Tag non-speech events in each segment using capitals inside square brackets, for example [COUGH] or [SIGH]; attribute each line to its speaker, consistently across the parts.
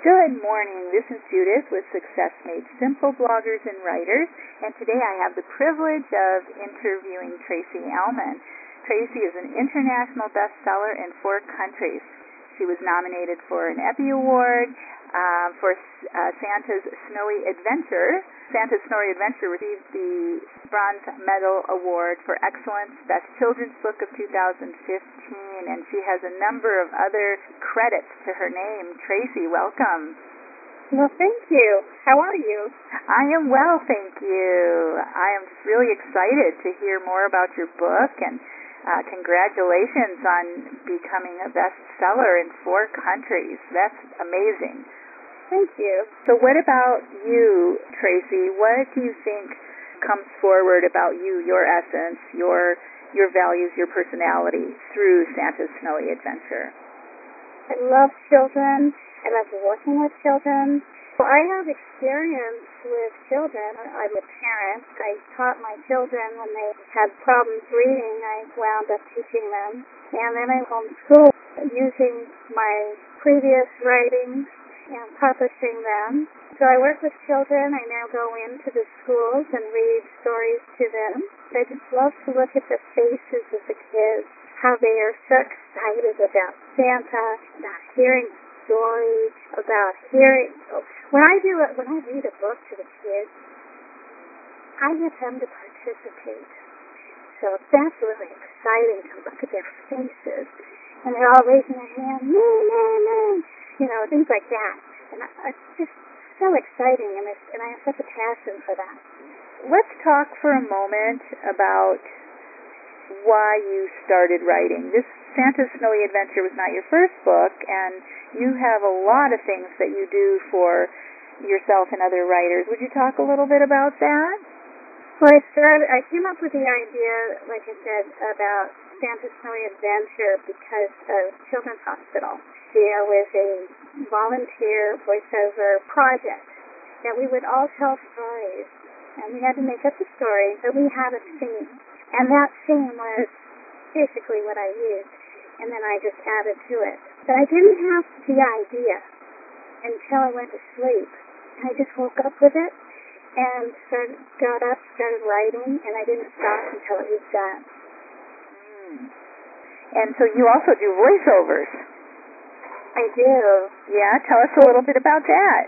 Speaker 1: Good morning. This is Judith with Success Made Simple Bloggers and Writers, and today I have the privilege of interviewing Tracy Elman. Tracy is an international bestseller in four countries. She was nominated for an Ebby Award uh, for uh, Santa's Snowy Adventure. Santa's Snowy Adventure received the Bronze Medal Award for Excellence Best Children's Book of 2015, and she has a number of other credits to her name. Tracy, welcome.
Speaker 2: Well, thank you. How are you?
Speaker 1: I am well, thank you. I am really excited to hear more about your book and uh, congratulations on becoming a bestseller in four countries. That's amazing.
Speaker 2: Thank you.
Speaker 1: So, what about you, Tracy? What do you think comes forward about you, your essence, your your values, your personality through Santa's Snowy Adventure?
Speaker 2: I love children. I love working with children. Well, I have experience with children. I'm a parent. I taught my children when they had problems reading. I wound up teaching them. And then I homeschooled using my previous writings and publishing them. So I work with children. I now go into the schools and read stories to them. I just love to look at the faces of the kids, how they are so excited about Santa, about hearing stories, about hearing when I do it, when I read a book to the kids, I get them to participate. So that's really exciting to look at their faces, and they're all raising their hand, me, me, me, you know, things like that. And it's just so exciting, and, and I have such a passion for that.
Speaker 1: Let's talk for a moment about why you started writing. This Santa's Snowy Adventure was not your first book, and you have a lot of things that you do for yourself and other writers. Would you talk a little bit about that?
Speaker 2: Well, I started. I came up with the idea, like I said, about Santa's Snowy Adventure because of Children's Hospital. There was a volunteer voiceover project that we would all tell stories, and we had to make up the story, but we had a theme, and that theme was basically what I used, and then I just added to it. But I didn't have the idea until I went to sleep. I just woke up with it and started, got up, started writing, and I didn't stop until it was done.
Speaker 1: And so you also do voiceovers.
Speaker 2: I do.
Speaker 1: Yeah, tell us a little bit about that.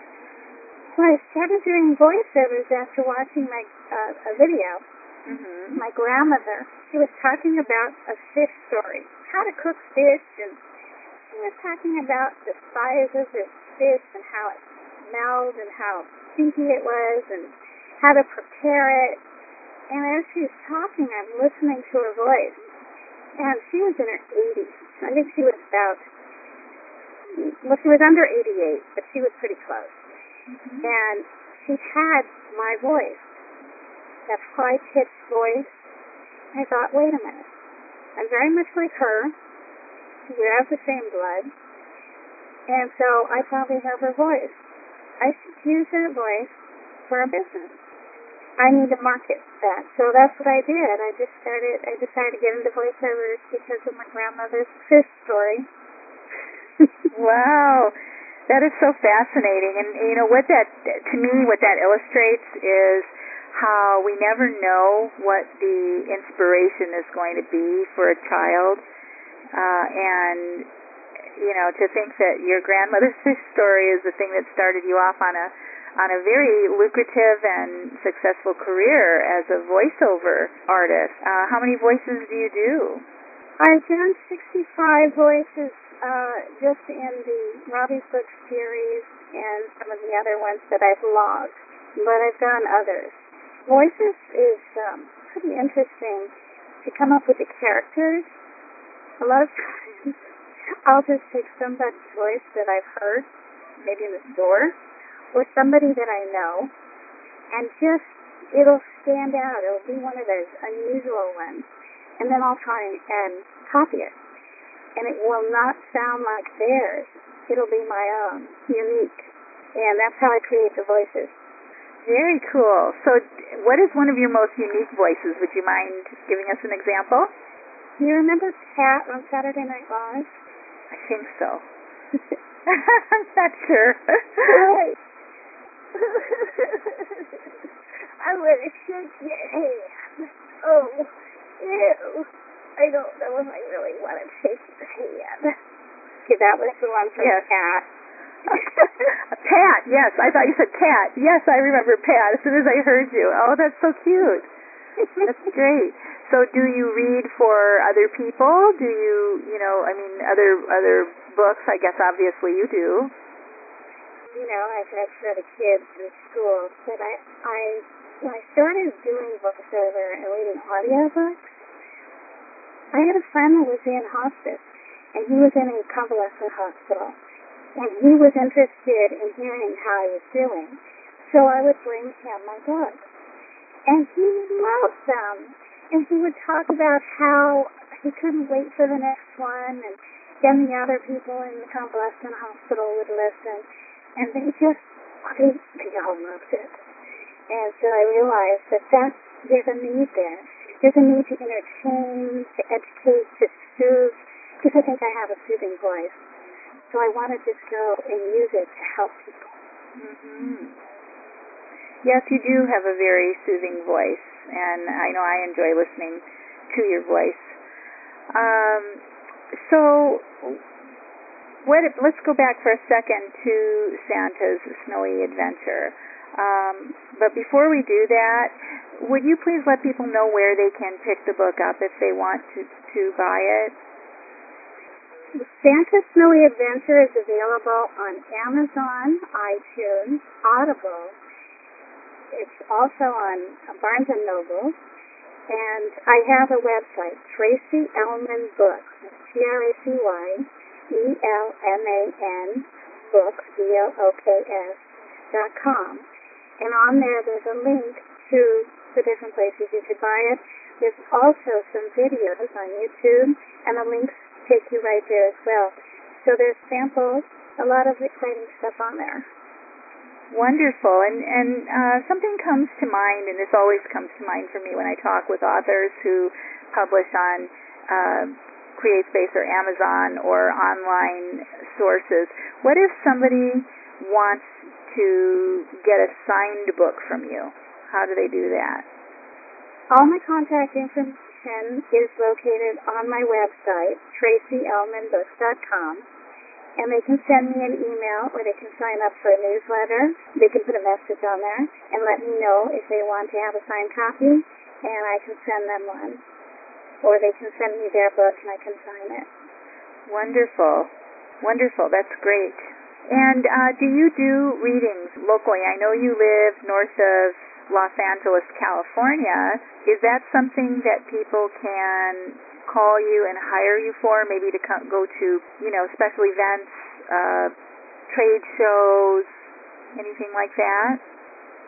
Speaker 2: Well, I started doing voiceovers after watching my uh, a video.
Speaker 1: Mm-hmm.
Speaker 2: My grandmother, she was talking about a fish story, how to cook fish, and she was talking about the size of this fish and how it smelled and how stinky it was and how to prepare it. And as she was talking, I'm listening to her voice. And she was in her 80s. I think she was about, well, she was under 88, but she was pretty close.
Speaker 1: Mm-hmm.
Speaker 2: And she had my voice, that high pitched voice. I thought, wait a minute. I'm very much like her. We have the same blood. And so I probably have her voice. I should use that voice for a business. I need to market that. So that's what I did. I just started, I decided to get into voiceovers because of my grandmother's fish story. [LAUGHS]
Speaker 1: wow. That is so fascinating. And, you know, what that, to me, what that illustrates is how we never know what the inspiration is going to be for a child. Uh, and, you know, to think that your grandmother's fish [LAUGHS] story is the thing that started you off on a on a very lucrative and successful career as a voiceover artist. Uh, how many voices do you do?
Speaker 2: I've done 65 voices uh, just in the Robbie's Book series and some of the other ones that I've logged, but I've done others. Voices is um, pretty interesting to come up with the characters. A lot of times [LAUGHS] I'll just take somebody's voice that I've heard, maybe in the store, or somebody that I know, and just it'll stand out. It'll be one of those unusual ones, and then I'll try and, and copy it, and it will not sound like theirs. It'll be my own, unique, and that's how I create the voices.
Speaker 1: Very cool. So, what is one of your most unique voices? Would you mind giving us an example?
Speaker 2: Do you remember Pat on Saturday Night Live?
Speaker 1: I think so. [LAUGHS] I'm not sure.
Speaker 2: Right. [LAUGHS] I'm gonna shake your hand. Oh, ew. I don't know if I really want to shake your hand. Okay, that was the one from
Speaker 1: Yes.
Speaker 2: Cat. [LAUGHS]
Speaker 1: Pat, yes. I thought you said cat. Yes, I remember Pat as soon as I heard you. Oh, that's so cute. That's [LAUGHS] great. So do you read for other people? Do you, you know, I mean, other other books? I guess obviously you do.
Speaker 2: You know, I've had for the kids in school, but I, I, when I started doing voiceover and reading audiobooks, I had a friend that was in hospice, and he was in a convalescent hospital, and he was interested in hearing how I was doing, so I would bring him my books, and he loved them, and he would talk about how he couldn't wait for the next one, and then the other people in the convalescent hospital would listen, and they just all loved it. And so I realized that that's, there's a need there. There's a need to entertain, to educate, to soothe, because I think I have a soothing voice. So I want to just go and use it to help people.
Speaker 1: hmm Yes, you do have a very soothing voice, and I know I enjoy listening to your voice. Um, so, what? Let's go back for a second to Santa's Snowy Adventure. Um, but before we do that, would you please let people know where they can pick the book up if they want to to buy it?
Speaker 2: Santa's Snowy Adventure is available on Amazon, iTunes, Audible. It's also on Barnes and Noble. And I have a website, Tracy Elman Books, T-R-A-C-Y, E-L-M-A-N, Books, B-O-O-K-S, dot com. And on there, there's a link to the different places you could buy it. There's also some videos on YouTube, and the links take you right there as well. So there's samples, a lot of exciting stuff on there.
Speaker 1: Wonderful. And and uh, something comes to mind, and this always comes to mind for me when I talk with authors who publish on uh, CreateSpace or Amazon or online sources. What if somebody wants to get a signed book from you? How do they do that?
Speaker 2: All my contact information is located on my website, tracyelmanbooks.com. And they can send me an email or they can sign up for a newsletter. They can put a message on there and let me know if they want to have a signed copy and I can send them one. Or they can send me their book and I can sign it.
Speaker 1: Wonderful. Wonderful. That's great. And uh, do you do readings locally? I know you live north of Los Angeles, California. Is that something that people can call you and hire you for? Maybe to come, go to, you know, special events, uh, trade shows, anything like that?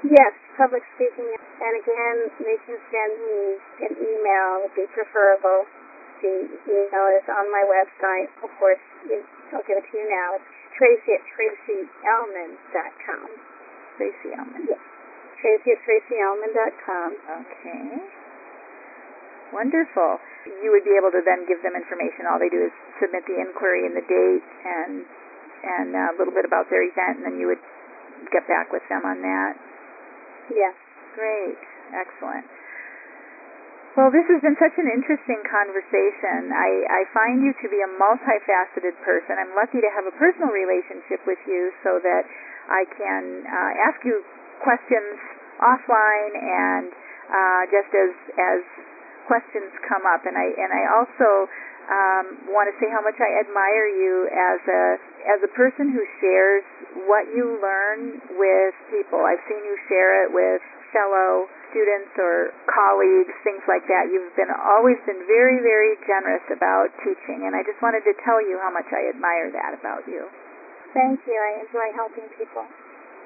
Speaker 2: Yes, public speaking. And again, they can send me an email would be preferable. The email is on my website. Of course, I'll give it to you now. It's Tracy at TracyElman.com.
Speaker 1: Tracy Elman.
Speaker 2: Yes. Tracy at TracyElman.com.
Speaker 1: Okay. Wonderful. You would be able to then give them information. All they do is submit the inquiry and the date and and a little bit about their event, and then you would get back with them on that.
Speaker 2: Yes.
Speaker 1: Great. Excellent. Well, this has been such an interesting conversation. I, I find you to be a multifaceted person. I'm lucky to have a personal relationship with you so that I can uh, ask you questions offline and uh, just as as questions come up. And I and I also um, want to say how much I admire you as a as a person who shares what you learn with people. I've seen you share it with fellow students or colleagues, things like that. You've been always been very, very generous about teaching, and I just wanted to tell you how much I admire that about you.
Speaker 2: Thank you. I enjoy helping people.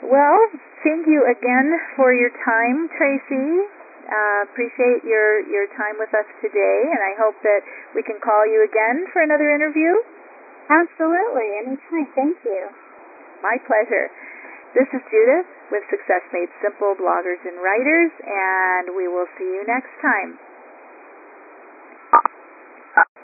Speaker 1: Well, thank you again for your time, Tracy. Uh, appreciate your your time with us today, and I hope that we can call you again for another interview.
Speaker 2: Absolutely. Anytime. Thank you.
Speaker 1: My pleasure. This is Judith with Success Made Simple Bloggers and Writers, and we will see you next time.